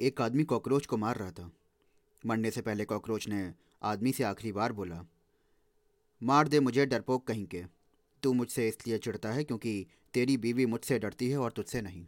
एक आदमी कॉकरोच को मार रहा था। मरने से पहले कॉकरोच ने आदमी से आखिरी बार बोला, मार दे मुझे डरपोक कहीं के। तू मुझसे इसलिए चिढ़ता है क्योंकि तेरी बीवी मुझसे डरती है और तुझसे नहीं।